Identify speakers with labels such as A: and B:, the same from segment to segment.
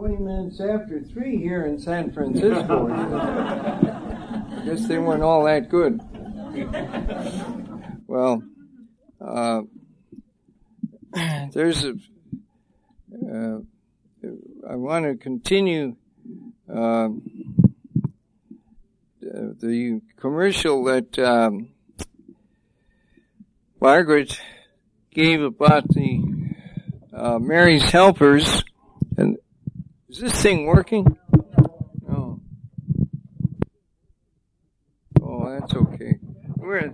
A: 20 minutes after 3 here in San Francisco. I guess they weren't all that good. Well, uh, there's a. Uh, I want to continue uh, the commercial that um, Margaret gave about the uh, Mary's Helpers. And is this thing working? No. Oh, that's okay. We're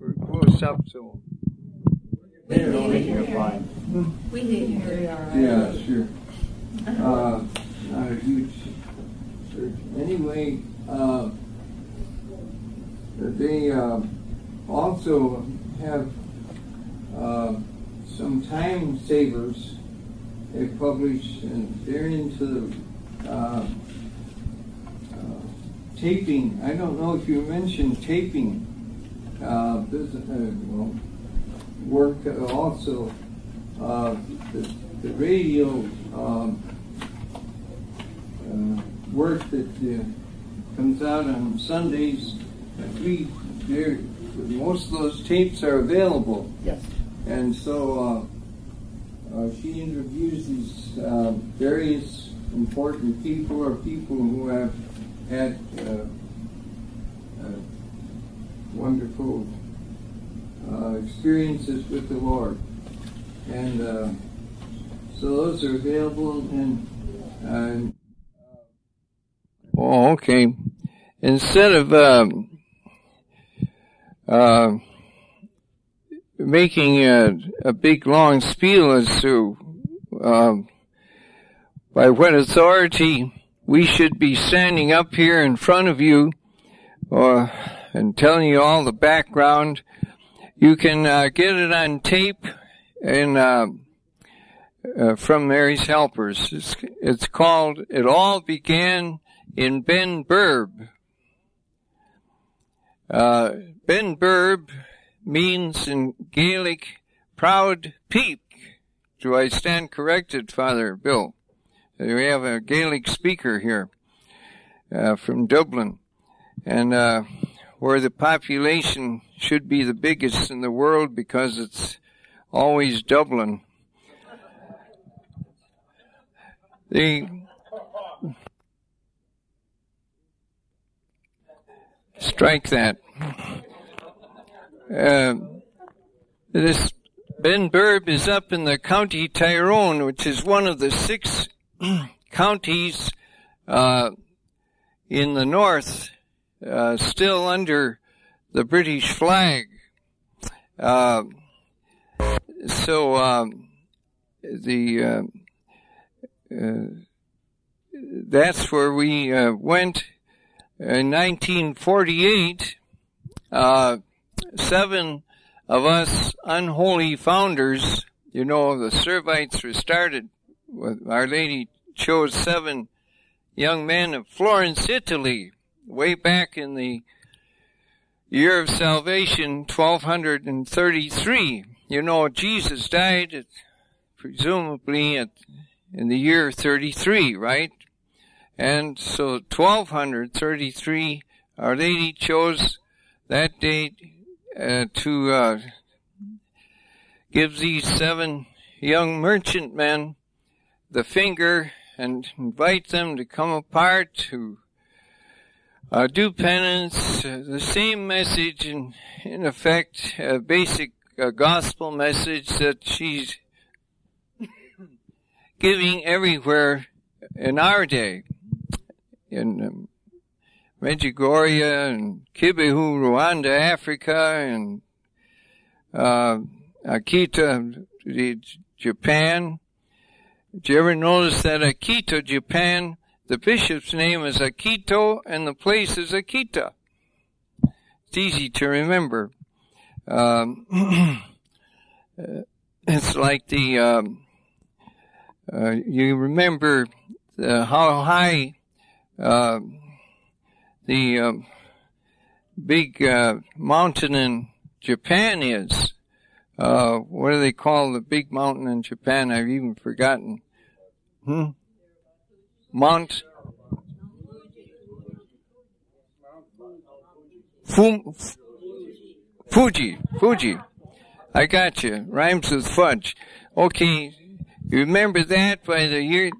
A: we're close up, so.
B: We hear fine. We hear you.
A: Yeah, sure. Uh, not a huge church. Anyway, uh, they uh, also have uh, some time savers they publish, and they're into the uh, uh, taping. I don't know if you mentioned taping uh, business, uh, well, work also. Uh, the, the radio um, uh, work that comes out on Sundays. We, most of those tapes are available.
B: Yes.
A: And so uh, uh, she interviews these uh, various important people or people who have had uh, uh, wonderful uh, experiences with the Lord. And so those are available and Oh, okay. Instead of um, uh, making a, a, big long spiel as to um, by what authority we should be standing up here in front of you uh, and telling you all the background, you can uh, get it on tape and uh, uh, from Mary's Helpers. It's, it's called "It All Began." in Benburb. Uh, Benburb means in Gaelic proud peak. Do I stand corrected, Father Bill? We have a Gaelic speaker here uh, from Dublin, and uh, where the population should be the biggest in the world because it's always Dublin. The Strike that. Uh, this Benburb is up in the county Tyrone, which is one of the six counties uh, in the north, uh, still under the British flag. Uh, so um, the uh, uh, that's where we went in 1948, uh, seven of us unholy founders, you know, the Servites were started. Our Lady chose seven young men of Florence, Italy, way back in the year of salvation, 1233. You know, Jesus died at, presumably at, in the year 33, right? And so 1233, Our Lady chose that date uh, to uh, give these seven young merchantmen the finger and invite them to come apart to uh, do penance, uh, the same message in, in effect, a basic uh, gospel message that she's giving everywhere in our day. In um, Medjugorje and Kibeho, Rwanda, Africa, and uh, Akita, Japan. Did you ever notice that Akita, Japan, the bishop's name is Akito and the place is Akita? It's easy to remember. Um, it's like the, um, uh, you remember the, how high uh, the uh, big uh, mountain in Japan is. what do they call the big mountain in Japan? I've even forgotten. Hmm? Mount Fum, Fuji, Fuji. I got you. Rhymes with fudge. Okay, you remember that by the year,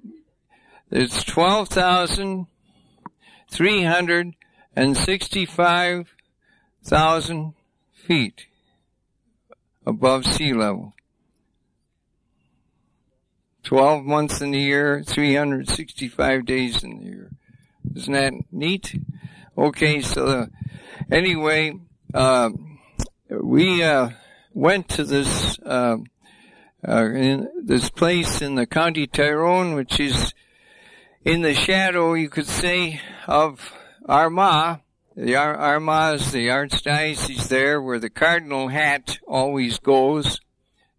A: it's 12,365,000 feet above sea level. 12 months in the year, 365 days in the year. Isn't that neat? Okay, so anyway, uh, we uh, went to this uh, uh, this place in the County Tyrone, which is in the shadow, you could say, of Armagh. The Ar- Armagh is the archdiocese there, where the cardinal hat always goes.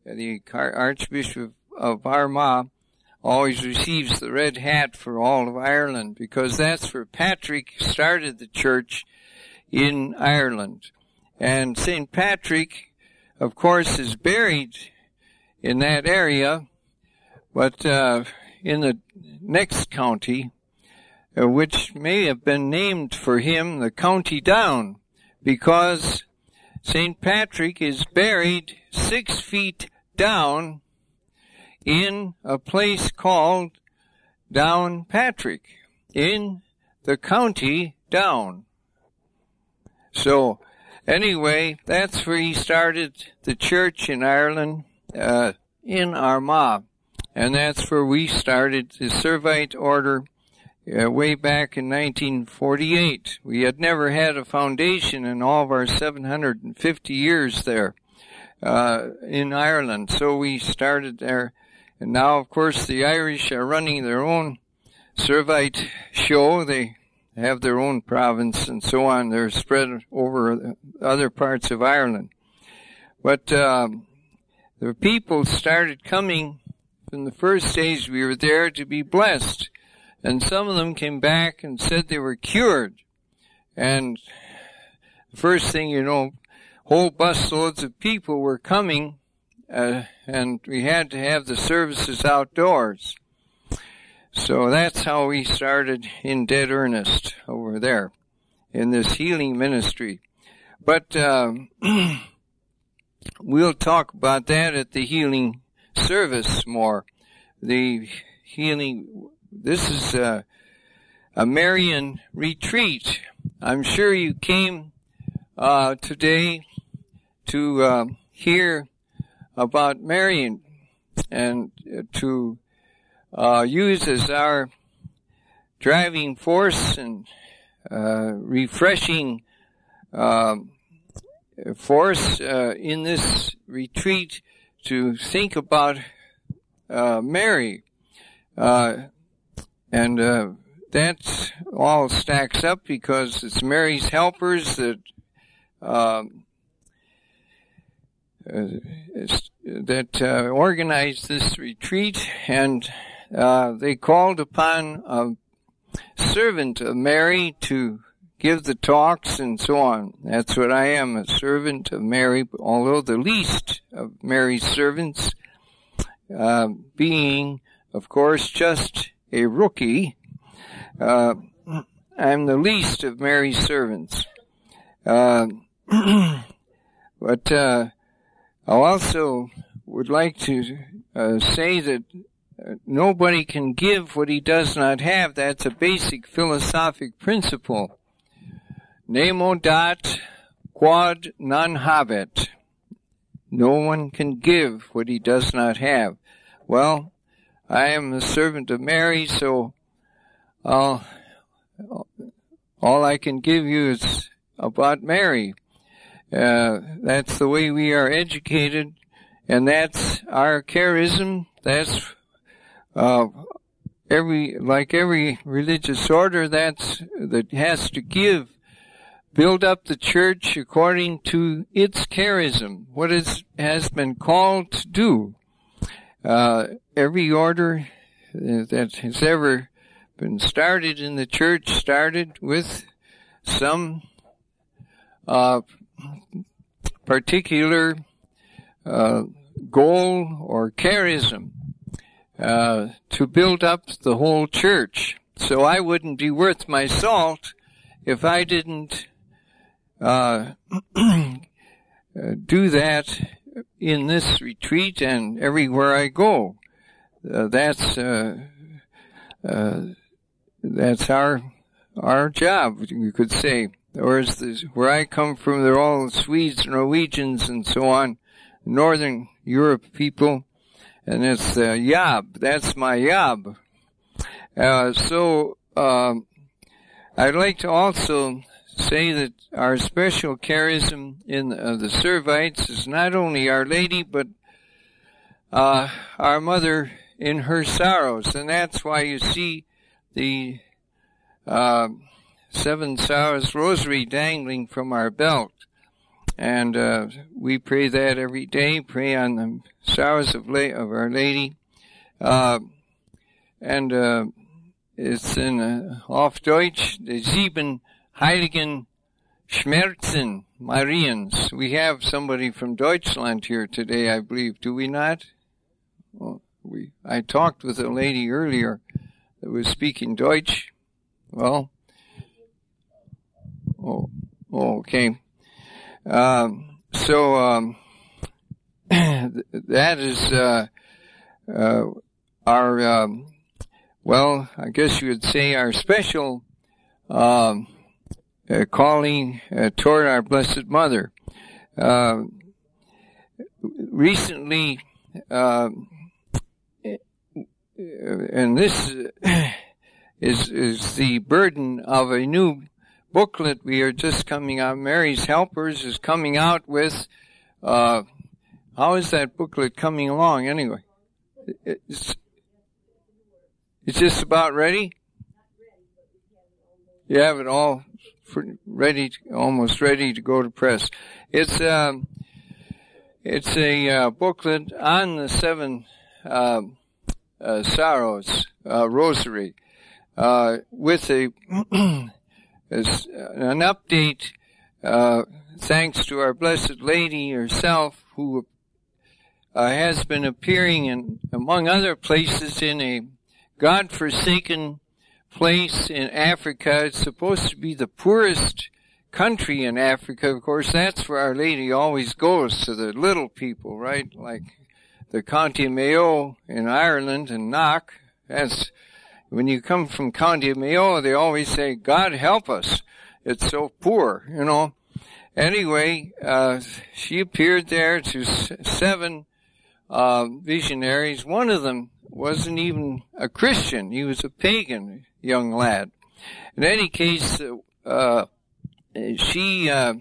A: The Car- Archbishop of Armagh always receives the red hat for all of Ireland because that's where Patrick started the church in Ireland. And St. Patrick, of course, is buried in that area, but uh, in the next county, which may have been named for him the County Down, because St. Patrick is buried six feet down in a place called Downpatrick in the county Down. So, anyway, that's where he started the church in Ireland, uh, in Armagh. And that's where we started the Servite order uh, way back in 1948. We had never had a foundation in all of our 750 years there uh, in Ireland. So we started there and now, of course, the Irish are running their own Servite show. They have their own province and so on. They're spread over other parts of Ireland. But um, the people started coming from the first days we were there to be blessed. And some of them came back and said they were cured. And the first thing you know, whole busloads of people were coming uh, and we had to have the services outdoors. So that's how we started in dead earnest over there in this healing ministry. But um, we'll talk about that at the healing service more. The healing, this is a, a Marian retreat. I'm sure you came uh, today to uh, hear about Marian and to uh, use as our driving force and uh, refreshing um, force uh, in this retreat to think about uh, Mary. Uh, and uh, that all stacks up because it's Mary's helpers that um, uh, that uh, organized this retreat, and uh, they called upon a servant of Mary to give the talks and so on. That's what I am, a servant of Mary, although the least of Mary's servants, uh, being, of course, just a rookie. Uh, I'm the least of Mary's servants. Uh, but, I also would like to uh, say that uh, nobody can give what he does not have. That's a basic philosophic principle. Nemo dat quod non habet. No one can give what he does not have. Well, I am the servant of Mary, so I'll, all I can give you is about Mary. Uh, that's the way we are educated, and that's our charism. That's uh, every like every religious order that's that has to give, build up the church according to its charism, what it has been called to do. Uh, every order that has ever been started in the church started with some uh, particular uh, goal or charism uh, to build up the whole church. so I wouldn't be worth my salt if I didn't uh, do that in this retreat and everywhere I go. Uh, that's uh, uh, that's our our job, you could say. Whereas the, where I come from, they're all Swedes, Norwegians, and so on, Northern Europe people, and it's uh, Yob. That's my Yob. Uh, so um, I'd like to also say that our special charism in uh, the Servites is not only Our Lady, but uh, our Mother in her sorrows, and that's why you see the uh, Seven Sorrows Rosary dangling from our belt. And uh, we pray that every day, pray on the sorrows of, La- of Our Lady. Uh, and uh, it's in uh, off Deutsch, the sieben heiligen Schmerzen Mariens. We have somebody from Deutschland here today, I believe. Do we not? Well, we, I talked with a lady earlier that was speaking Deutsch. Well, oh, oh okay. Um, so, um, that is, uh, uh, our, um, well, I guess you would say our special, um, uh, calling uh, toward our Blessed Mother. Uh, recently, um, and this is is the burden of a new booklet we are just coming out. Mary's Helpers is coming out with. Uh, how is that booklet coming along anyway? It's, it's just about ready. You have it all ready, to, almost ready to go to press. It's um, it's a uh, booklet on the seven uh, uh, sorrows uh, rosary uh, with a an update. Uh, thanks to our Blessed Lady herself, who has been appearing in, among other places, in a God-forsaken place in Africa. It's supposed to be the poorest country in Africa. Of course, that's where Our Lady always goes to the little people, right? Like the County Mayo in Ireland and Knock. That's when you come from County Mayo, they always say, God help us. It's so poor, you know. Anyway, uh, she appeared there to seven uh, visionaries. One of them wasn't even a Christian. He was a pagan young lad. In any case, uh, she uh,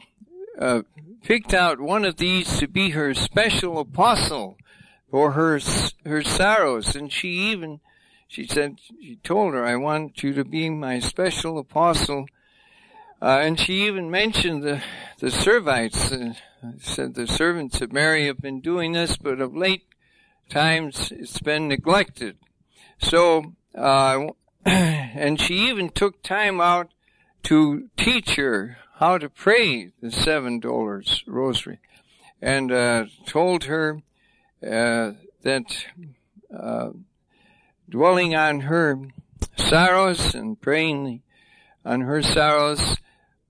A: uh, picked out one of these to be her special apostle for her her sorrows, and she even she said she told her, "I want you to be my special apostle." Uh, and she even mentioned the the Servites. Uh, said the servants of Mary have been doing this, but of late times it's been neglected. So, uh, and she even took time out to teach her how to pray the seven sorrows rosary, and uh, told her uh, that uh, dwelling on her sorrows and praying on her sorrows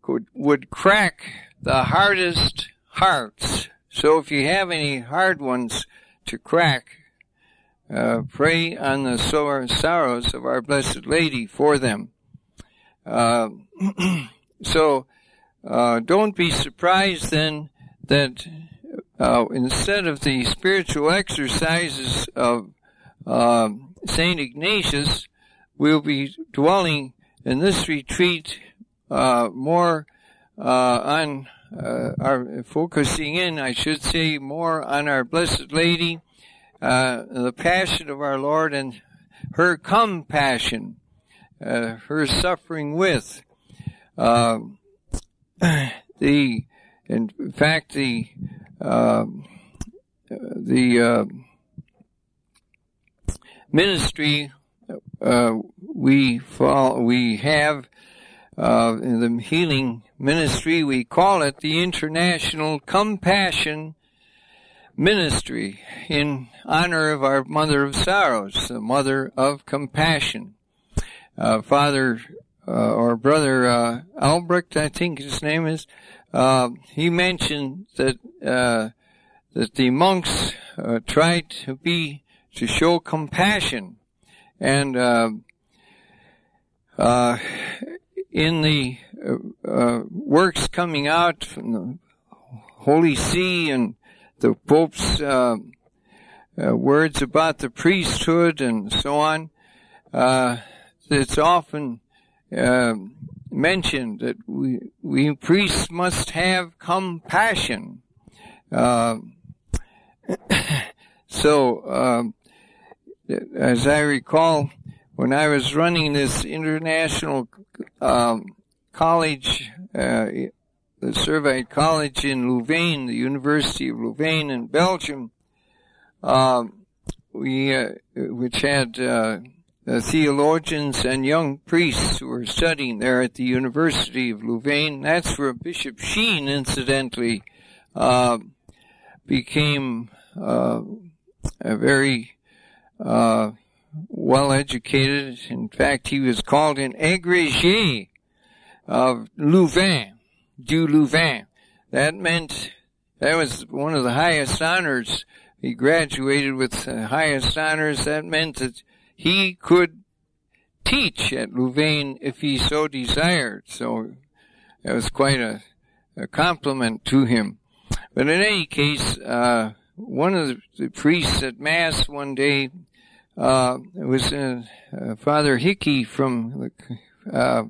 A: could would crack the hardest hearts. So if you have any hard ones, to crack. Uh, pray on the sore sorrows of our Blessed Lady for them. Uh, so, uh, don't be surprised then that uh, instead of the spiritual exercises of um, Saint Ignatius, we'll be dwelling in this retreat uh, more uh, on uh, are focusing in, I should say, more on our Blessed Lady, uh, the passion of our Lord and her compassion, uh, her suffering with. Um, the, in fact, the, um, the, uh, ministry, uh, we follow, we have, uh, in the healing ministry. We call it the International Compassion Ministry in honor of our Mother of Sorrows, the Mother of Compassion. uh, Father uh, or Brother uh, Albrecht, I think his name is, uh, he mentioned that uh, that the monks uh, tried to be to show compassion, and in the works coming out from the Holy See and the Pope's words about the priesthood and so on it's often uh, mentioned that we, we priests must have compassion. Uh, so, um, as I recall, when I was running this international um, college, uh, the Servite College in Louvain, the University of Louvain in Belgium, um, we uh, which had uh, uh, theologians and young priests who were studying there at the University of Louvain. That's where Bishop Sheen, incidentally, uh, became uh, a very uh, well educated. In fact, he was called an agrégé of Louvain, du Louvain. That meant that was one of the highest honors. He graduated with the highest honors. That meant that he could teach at Louvain if he so desired. So that was quite a, a compliment to him. But in any case, uh, one of the, priests at Mass one day uh, was uh, Father Hickey from uh,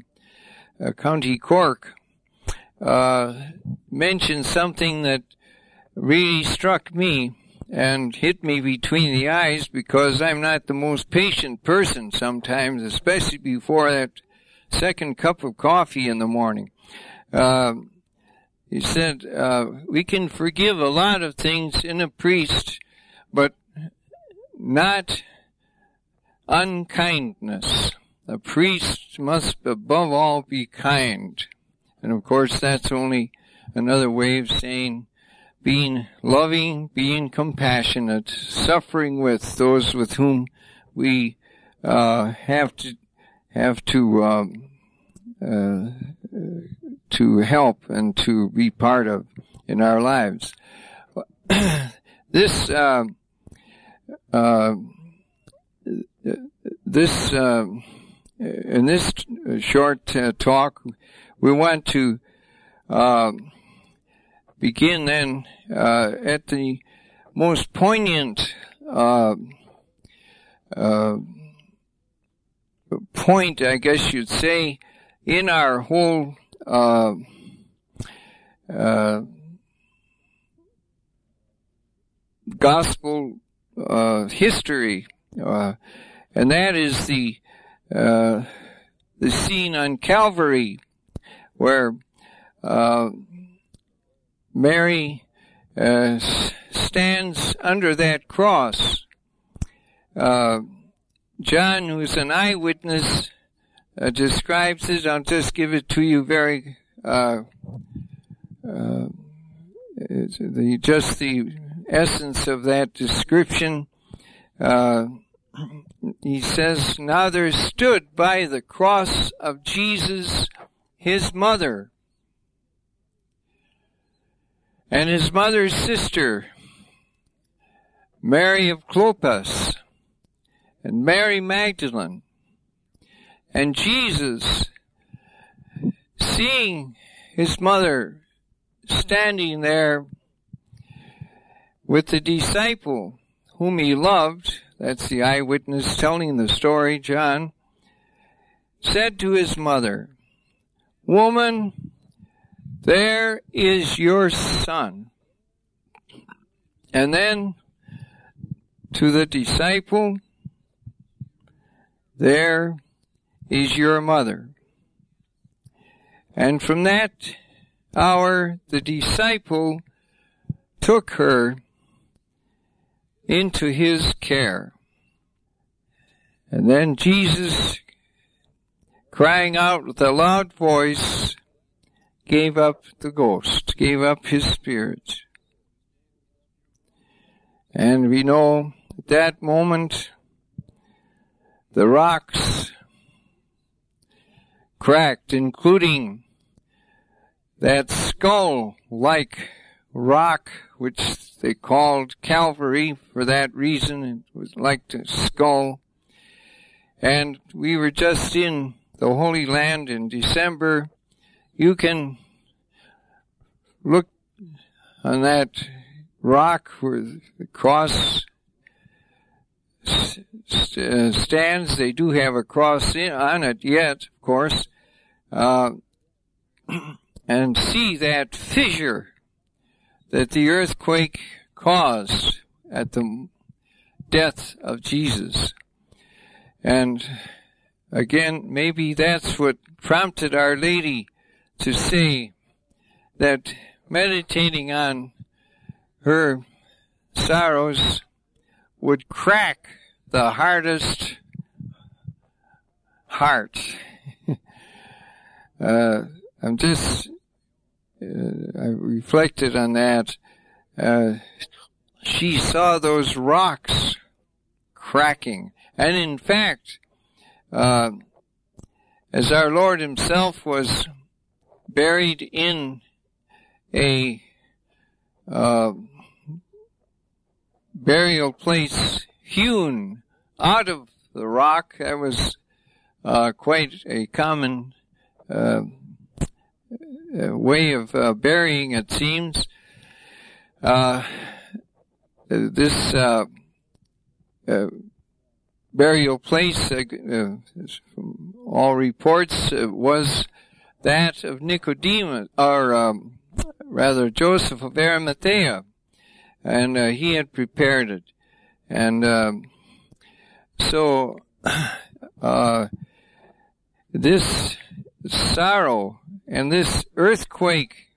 A: uh, County Cork uh, mentioned something that really struck me and hit me between the eyes because I'm not the most patient person sometimes, especially before that second cup of coffee in the morning. Uh, he said, uh, we can forgive a lot of things in a priest, but not unkindness. A priest must above all be kind. And of course that's only another way of saying being loving, being compassionate, suffering with those with whom we uh, have to have to um, uh, to help and to be part of in our lives. this uh, uh this uh, in this short uh, talk, we want to begin then uh, at the most poignant uh, uh, point, I guess you'd say, in our whole uh, uh, gospel uh, history, and that is the the scene on Calvary, where Mary uh, stands under that cross. Uh, John, who's an eyewitness, uh, describes it. I'll just give it to you very, uh, uh, the, just the essence of that description. Uh, he says, Now there stood by the cross of Jesus his mother and his mother's sister, Mary of Clopas, and Mary Magdalene, and Jesus, seeing his mother standing there with the disciple whom he loved, that's the eyewitness telling the story, John, said to his mother, Woman, there is your son. And then to the disciple, there is your mother. And from that hour, the disciple took her into his care. And then Jesus, crying out with a loud voice, gave up the ghost, gave up his spirit. And we know at that moment the rocks cracked, including that skull-like rock, which they called Calvary for that reason. It was like a skull. And we were just in the Holy Land in December. You can look on that rock where the cross stands. They do have a cross on it yet, of course. Uh, and see that fissure that the earthquake caused at the death of Jesus. And again, maybe that's what prompted Our Lady to see that meditating on her sorrows would crack the hardest heart. uh, I'm just uh, I reflected on that. Uh, she saw those rocks cracking. And in fact, uh, as our Lord himself was buried in a uh, burial place hewn out of the rock, that was uh, quite a common uh, uh, way of uh, burying, it seems. Uh, this burial place, from all reports, was that of Nicodemus, or um, rather Joseph of Arimathea, and he had prepared it. And um, so this sorrow and this earthquake,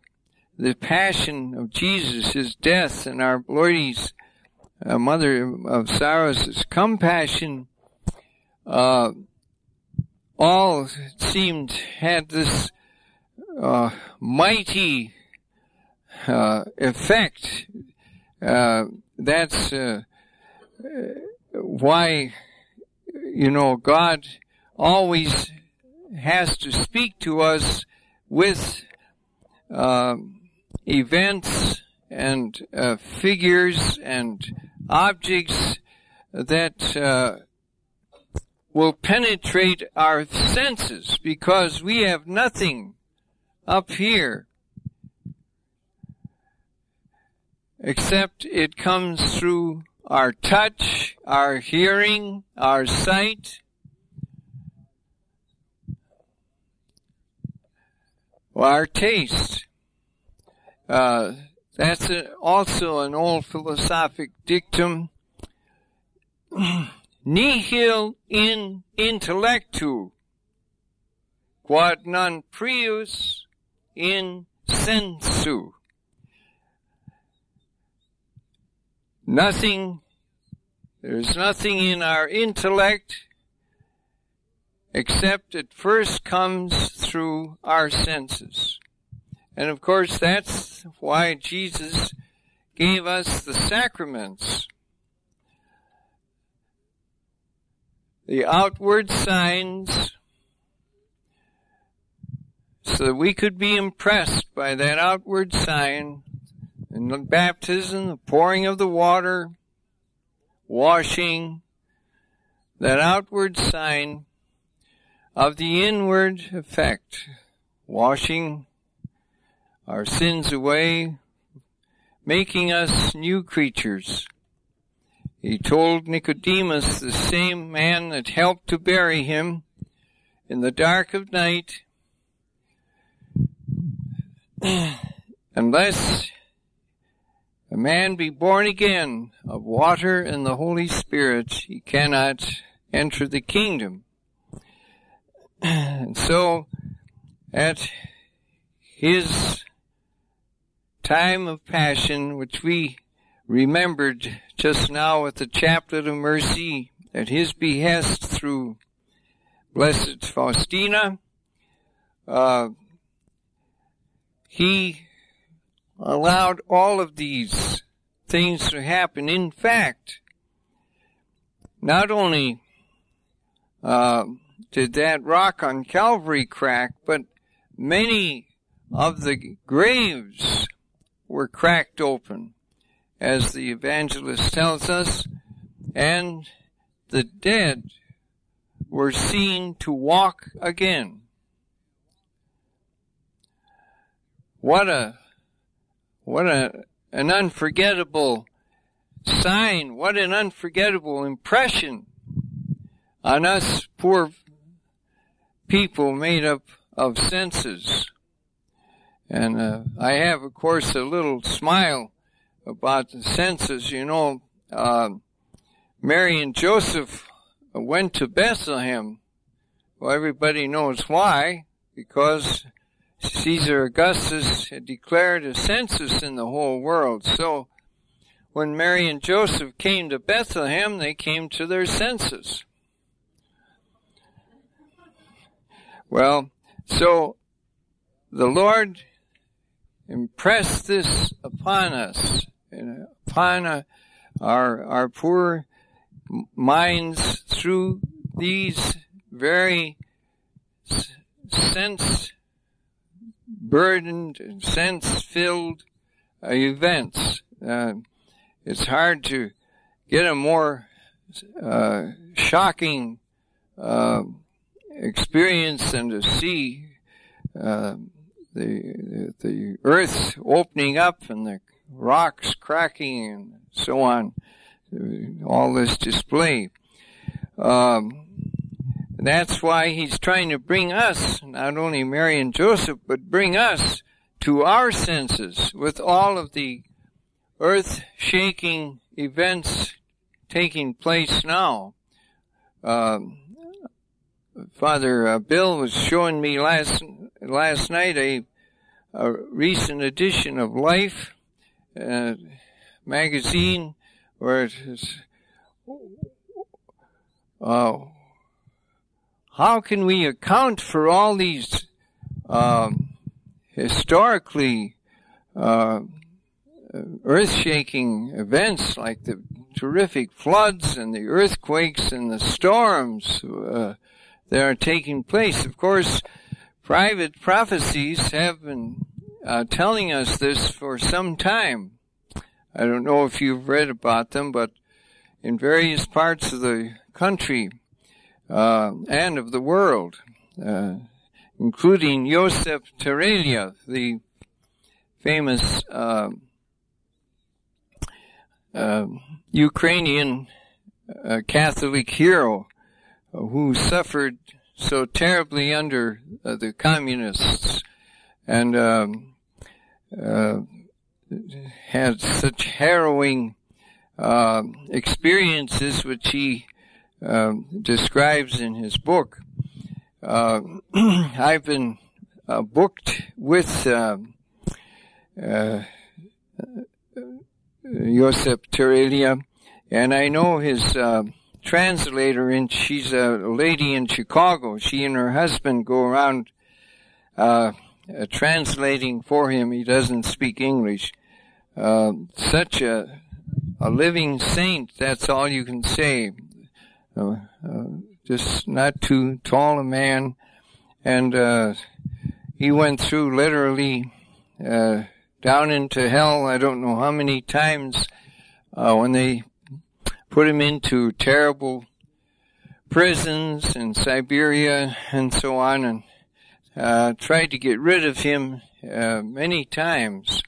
A: the passion of Jesus, his death, and our Lord's uh, Mother of Sorrows' compassion, uh, all seemed had this uh, mighty uh, effect. Uh, that's uh, why, you know, God always has to speak to us with uh, events and uh, figures and objects that uh, will penetrate our senses because we have nothing up here except it comes through our touch, our hearing, our sight, our taste. Uh, that's a, also an old philosophic dictum. Nihil in intellectu, quod non prius in sensu. Nothing, there's nothing in our intellect except it first comes through our senses. And of course, that's why Jesus gave us the sacraments. The outward signs, so that we could be impressed by that outward sign in the baptism, the pouring of the water, washing, that outward sign of the inward effect, washing our sins away, making us new creatures. He told Nicodemus, the same man that helped to bury him in the dark of night, unless a man be born again of water and the Holy Spirit, he cannot enter the kingdom. And so, at his time of passion, which we remembered just now with the chaplet of mercy, at his behest through Blessed Faustina, uh, he allowed all of these things to happen. In fact, not only uh, did that rock on Calvary crack, but many of the graves were cracked open, as the evangelist tells us, and the dead were seen to walk again. What a, what a, an unforgettable sign, what an unforgettable impression on us poor people made up of senses. And uh, I have, of course, a little smile about the senses. You know, uh, Mary and Joseph went to Bethlehem. Well, everybody knows why, because Caesar Augustus had declared a census in the whole world. So when Mary and Joseph came to Bethlehem, they came to their senses. Well, so the Lord impressed this upon us, upon uh, our, our poor minds through these very sense burdened sense filled uh, events. Uh, it's hard to get a more uh, shocking uh, experience than to see uh, the the earth opening up and the rocks cracking and so on. All this display. Um, that's why he's trying to bring us, not only Mary and Joseph, but bring us to our senses with all of the earth shaking events taking place now. Um, Father uh, Bill was showing me last last night a, a recent edition of Life uh, magazine where it is. Uh, how can we account for all these um, historically uh, earth-shaking events like the terrific floods and the earthquakes and the storms uh, that are taking place. Of course, private prophecies have been uh, telling us this for some time. I don't know if you've read about them, but in various parts of the country uh, and of the world, uh, including Joseph Terelya, the famous uh, uh, Ukrainian uh, Catholic hero who suffered so terribly under uh, the communists and um, had such harrowing experiences, which he um, describes in his book. Uh, I've been uh, booked with um, uh, Josyp Terelya, and I know his translator, and she's a lady in Chicago. She and her husband go around uh, uh, translating for him. He doesn't speak English. Uh, such a a living saint. That's all you can say. Uh, uh, just not too tall a man, and uh, he went through literally down into hell. I don't know how many times when they put him into terrible prisons in Siberia and so on, and uh, tried to get rid of him uh, many times.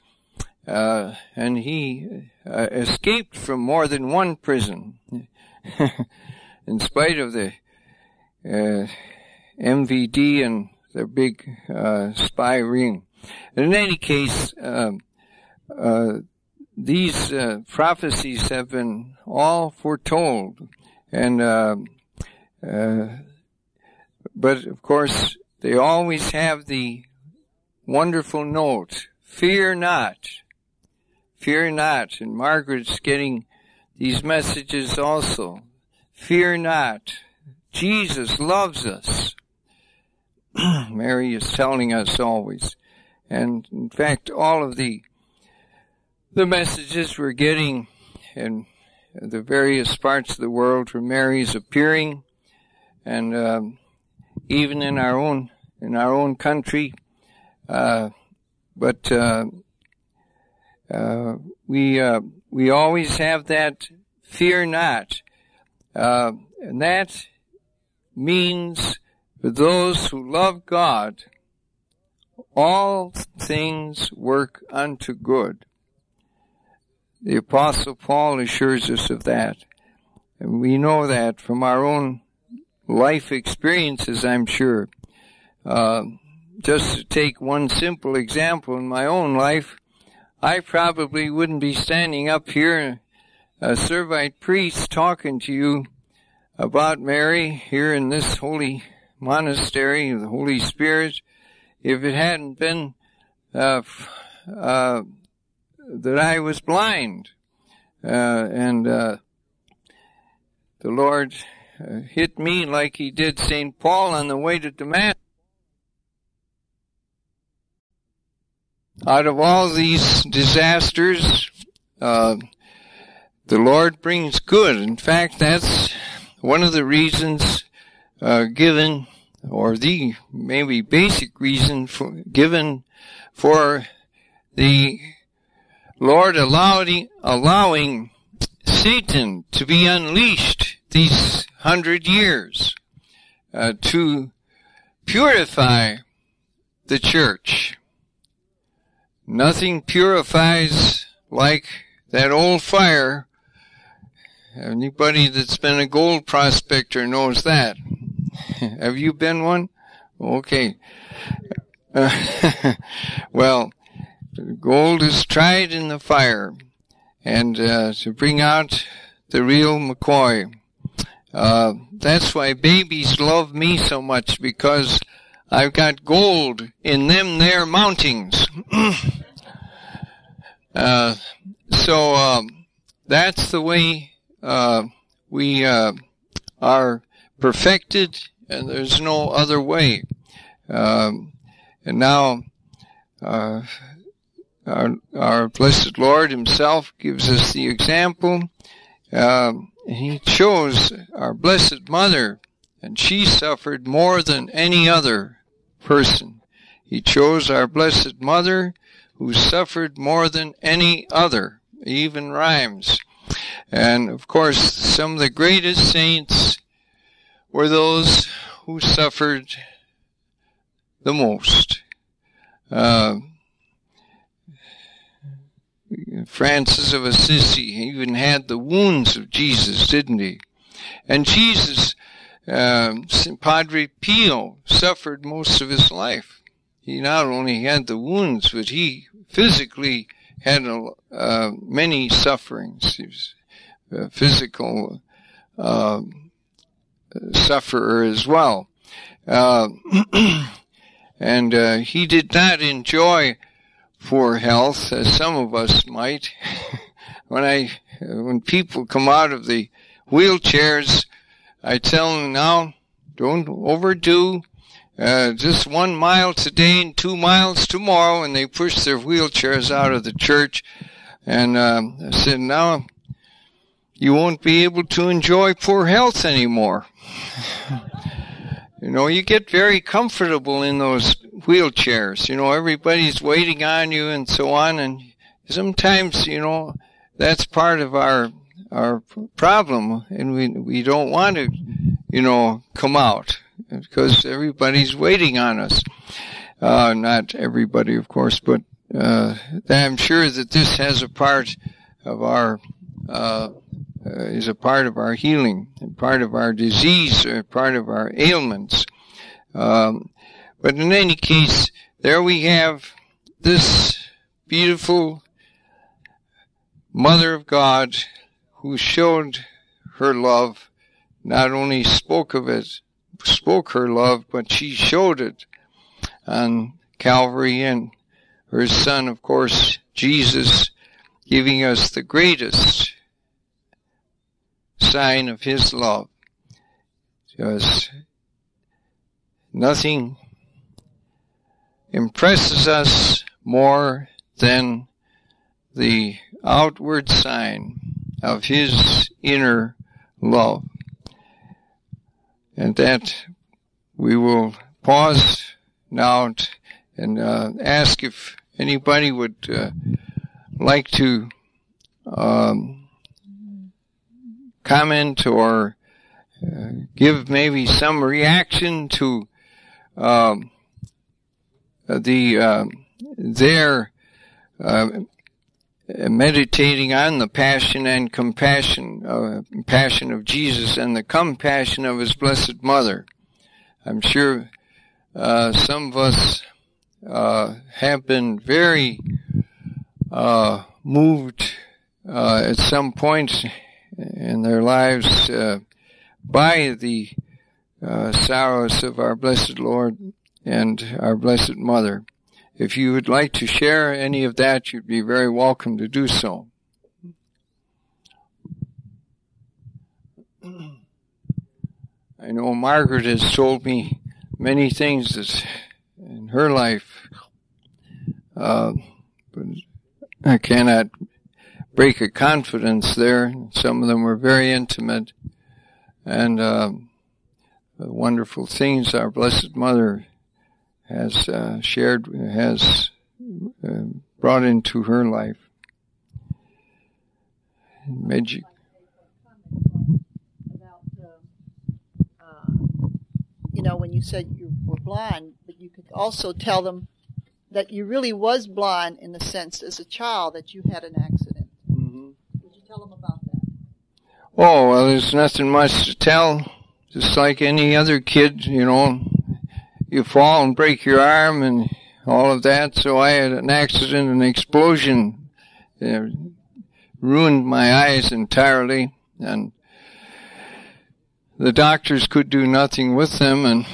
A: Uh, and he uh, escaped from more than one prison, in spite of the uh, MVD and the big uh, spy ring. In any case, um, these uh, prophecies have been all foretold, and uh, uh, but of course they always have the wonderful note: "Fear not, fear not." And Margaret's getting these messages also. Fear not. Jesus loves us. Mary is telling us always. And in fact, all of the the messages we're getting in the various parts of the world where Mary's appearing and um, even in our own in our own country. Uh, but uh, uh, we uh, we always have that fear not, uh, and that means for those who love God, all things work unto good. The apostle Paul assures us of that. And we know that from our own life experiences, I'm sure. Uh, just to take one simple example in my own life, I probably wouldn't be standing up here, a Servite priest, talking to you about Mary here in this holy monastery of the Holy Spirit if it hadn't been uh, uh, that I was blind. Uh, and uh, the Lord uh, hit me like he did St. Paul on the way to Damascus. Out of all these disasters, uh, the Lord brings good. In fact, that's one of the reasons uh, given, or the maybe basic reason for, given for the Lord allowing, allowing Satan to be unleashed these hundred years uh, to purify the church. Nothing purifies like that old fire. Anybody that's been a gold prospector knows that. Have you been one? Okay. Well, gold is tried in the fire, and uh, to bring out the real McCoy. Uh, that's why babies love me so much because I've got gold in them there mountings. uh, so um, that's the way uh, we uh, are perfected, and there's no other way. Um, and now, uh, our, our, blessed Lord Himself gives us the example. Um, he chose our blessed Mother, and she suffered more than any other person. He chose our Blessed Mother, who suffered more than any other, even rhymes. And of course, some of the greatest saints were those who suffered the most. Uh, Francis of Assisi even had the wounds of Jesus, didn't he? And Jesus um, Padre Pio suffered most of his life. He not only had the wounds, but he physically had uh, many sufferings. A physical uh, sufferer as well. Uh, and uh, he did not enjoy poor health as some of us might. when I, when people come out of the wheelchairs, I tell them now, don't overdo. Uh, just one mile today and two miles tomorrow, and they push their wheelchairs out of the church. And um, I said, now you won't be able to enjoy poor health anymore. you know, you get very comfortable in those wheelchairs. You know, everybody's waiting on you and so on, and sometimes, you know, that's part of our our problem, and we we don't want to, you know, come out because everybody's waiting on us. Uh, not everybody, of course, but uh, I'm sure that this has a part of our uh, is a part of our healing, and part of our disease, part of our ailments. Um, but in any case, there we have this beautiful Mother of God who showed her love, not only spoke of it, spoke her love, but she showed it on Calvary and her son, of course, Jesus, giving us the greatest sign of his love. Because nothing impresses us more than the outward sign of his inner love. And that we will pause now and uh, ask if anybody would uh, like to um, comment or uh, give maybe some reaction to um, the uh, their uh, meditating on the passion and compassion, uh, passion of Jesus and the compassion of His Blessed Mother. I'm sure uh, some of us uh, have been very uh, moved uh, at some point in their lives uh, by the sorrows of our Blessed Lord and our Blessed Mother. If you would like to share any of that, you'd be very welcome to do so. I know Margaret has told me many things in her life, uh, but I cannot break a confidence there. Some of them were very intimate and uh, wonderful things our Blessed Mother has uh, shared, has uh, brought into her life. Made you.
C: you know, when you said you were blind, but you could also tell them that you really was blind in the sense as a child that you had an accident. Mm-hmm. Would you tell them about that?
A: Oh, well, there's nothing much to tell. Just like any other kid, you know, you fall and break your arm and all of that. So I had an accident, an explosion, it ruined my eyes entirely, and the doctors could do nothing with them. And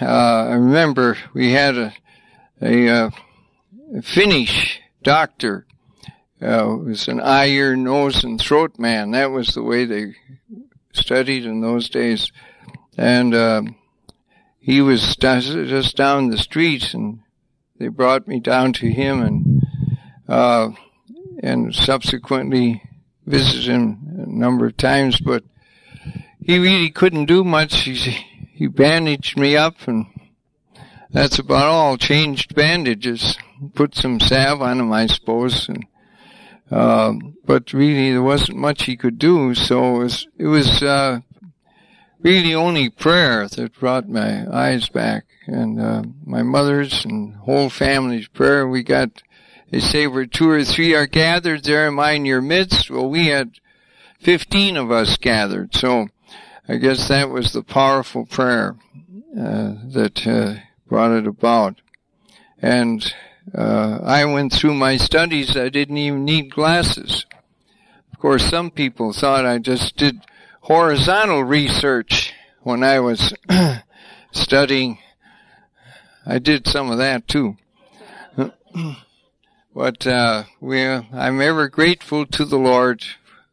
A: uh, I remember we had a a, uh, a Finnish doctor. Uh, was an eye, ear, nose, and throat man. That was the way they studied in those days, and. Um, he was just down the street and they brought me down to him and, uh, and subsequently visited him a number of times, but he really couldn't do much. He, he bandaged me up and that's about all. Changed bandages, put some salve on him, I suppose, and, uh, but really there wasn't much he could do, so it was, it was, uh, really only prayer that brought my eyes back and uh, my mother's and whole family's prayer. We got, they say where two or three are gathered, there am I in your midst. Well, we had 15 of us gathered. So I guess that was the powerful prayer uh, that uh, brought it about. And uh, I went through my studies. I didn't even need glasses. Of course, some people thought I just did horizontal research when I was studying. I did some of that too. but uh, we, I'm ever grateful to the Lord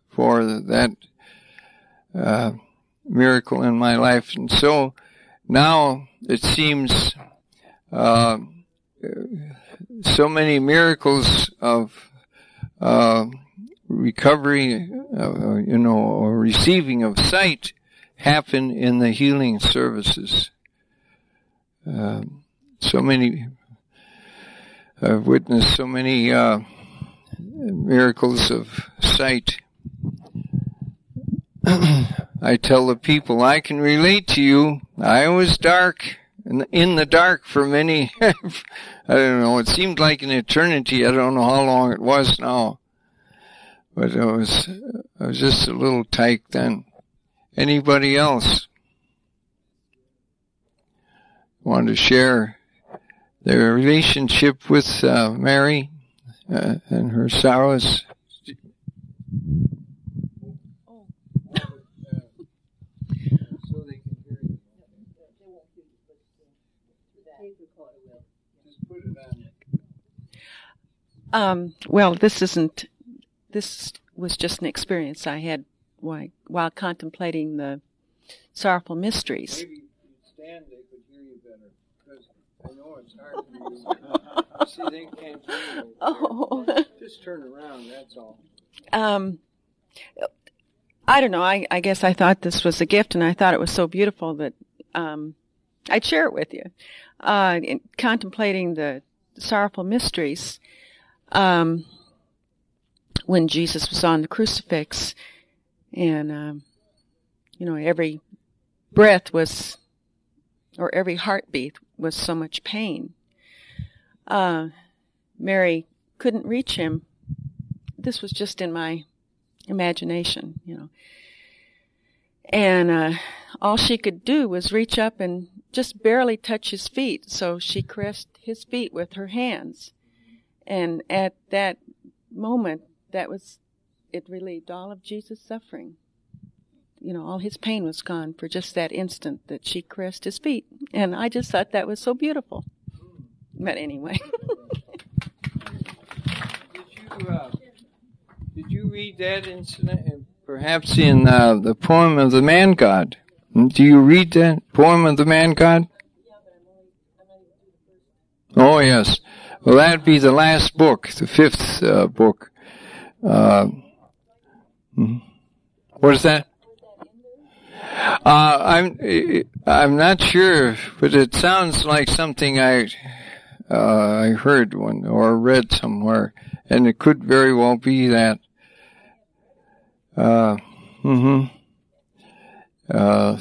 A: for that uh, miracle in my life. And so now it seems uh, so many miracles of uh, recovery, uh, you know, or receiving of sight happen in the healing services. Uh, so many, I've witnessed so many uh, miracles of sight. I tell the people, I can relate to you. I was dark, in the dark for many, I don't know, it seemed like an eternity. I don't know how long it was now. But I was, I was just a little tyke then. Anybody else want to share their relationship with uh, Mary uh, and her sorrows?
D: Um, well, this isn't this was just an experience I had while, while contemplating the sorrowful mysteries.
A: Maybe stand, they could hear you better, because I know it's hard for you. See, they can't hear you. Oh. Just turn around, that's all.
D: Um, I don't know. I, I guess I thought this was a gift, and I thought it was so beautiful that um, I'd share it with you. Uh, in contemplating the sorrowful mysteries, um, when Jesus was on the crucifix, and um, you know every breath was, or every heartbeat was so much pain. Uh, Mary couldn't reach him. This was just in my imagination, you know. And uh, all she could do was reach up and just barely touch his feet. So she caressed his feet with her hands. And at that moment, that was, it relieved all of Jesus' suffering. You know, all his pain was gone for just that instant that she caressed his feet. And I just thought that was so beautiful. But anyway.
A: did, you, uh, did you read that incident? Perhaps in uh, the poem of the man god. Do you read that poem of the man god? Oh yes. Well, that'd be the last book, the fifth uh, book. Uh, hmm. what is that? Uh, I'm I'm not sure, but it sounds like something I uh, I heard one or read somewhere, and it could very well be that. Uh, hmm uh,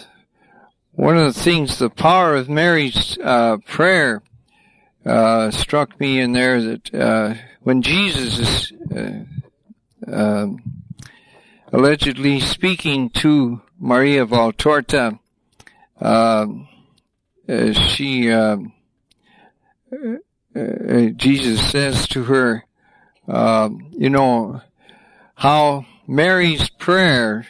A: one of the things, the power of Mary's uh, prayer uh, struck me in there that uh, when Jesus is uh, um, allegedly speaking to Maria Valtorta, um, uh, she um, Jesus says to her, you know, how Mary's prayer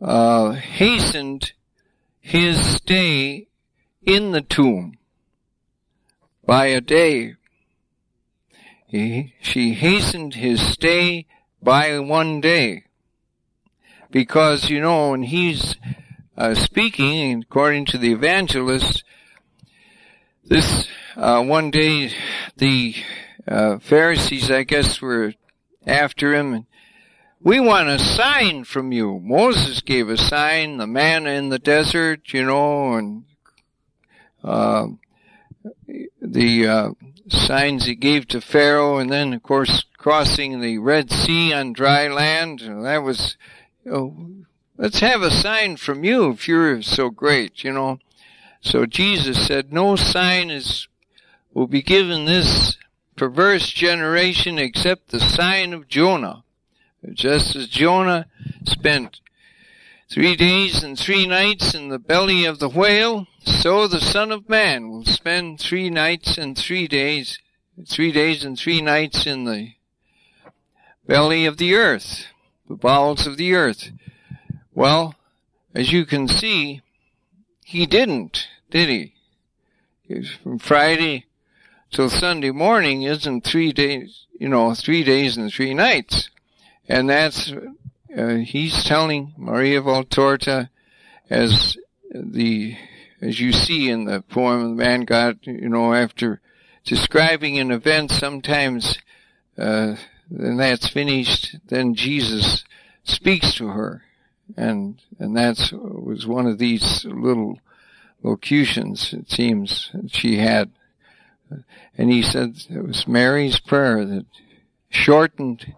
A: uh, hastened his stay in the tomb by a day. He, she hastened his stay by one day. Because, you know, when he's uh, speaking, according to the evangelist, this uh, one day the uh, Pharisees, I guess, were after him we want a sign from you. Moses gave a sign, the manna in the desert, you know, and uh, the uh, signs he gave to Pharaoh, and then, of course, crossing the Red Sea on dry land. That was, oh, let's have a sign from you if you're so great, you know. So Jesus said, no sign is will be given this perverse generation except the sign of Jonah. Just as Jonah spent three days and three nights in the belly of the whale, so the Son of Man will spend three nights and three days, three days and three nights in the belly of the earth, the bowels of the earth. Well, as you can see, he didn't, did he? From Friday till Sunday morning isn't three days, you know, three days and three nights. And that's, uh, he's telling Maria Valtorta as the, as you see in the poem, the man God, you know, after describing an event sometimes, uh, then that's finished, then Jesus speaks to her. And, and that's, was one of these little locutions, it seems, that she had. And he said it was Mary's prayer that shortened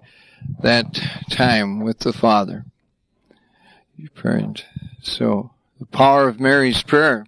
A: that time with the Father. You prayed. So the power of Mary's prayer.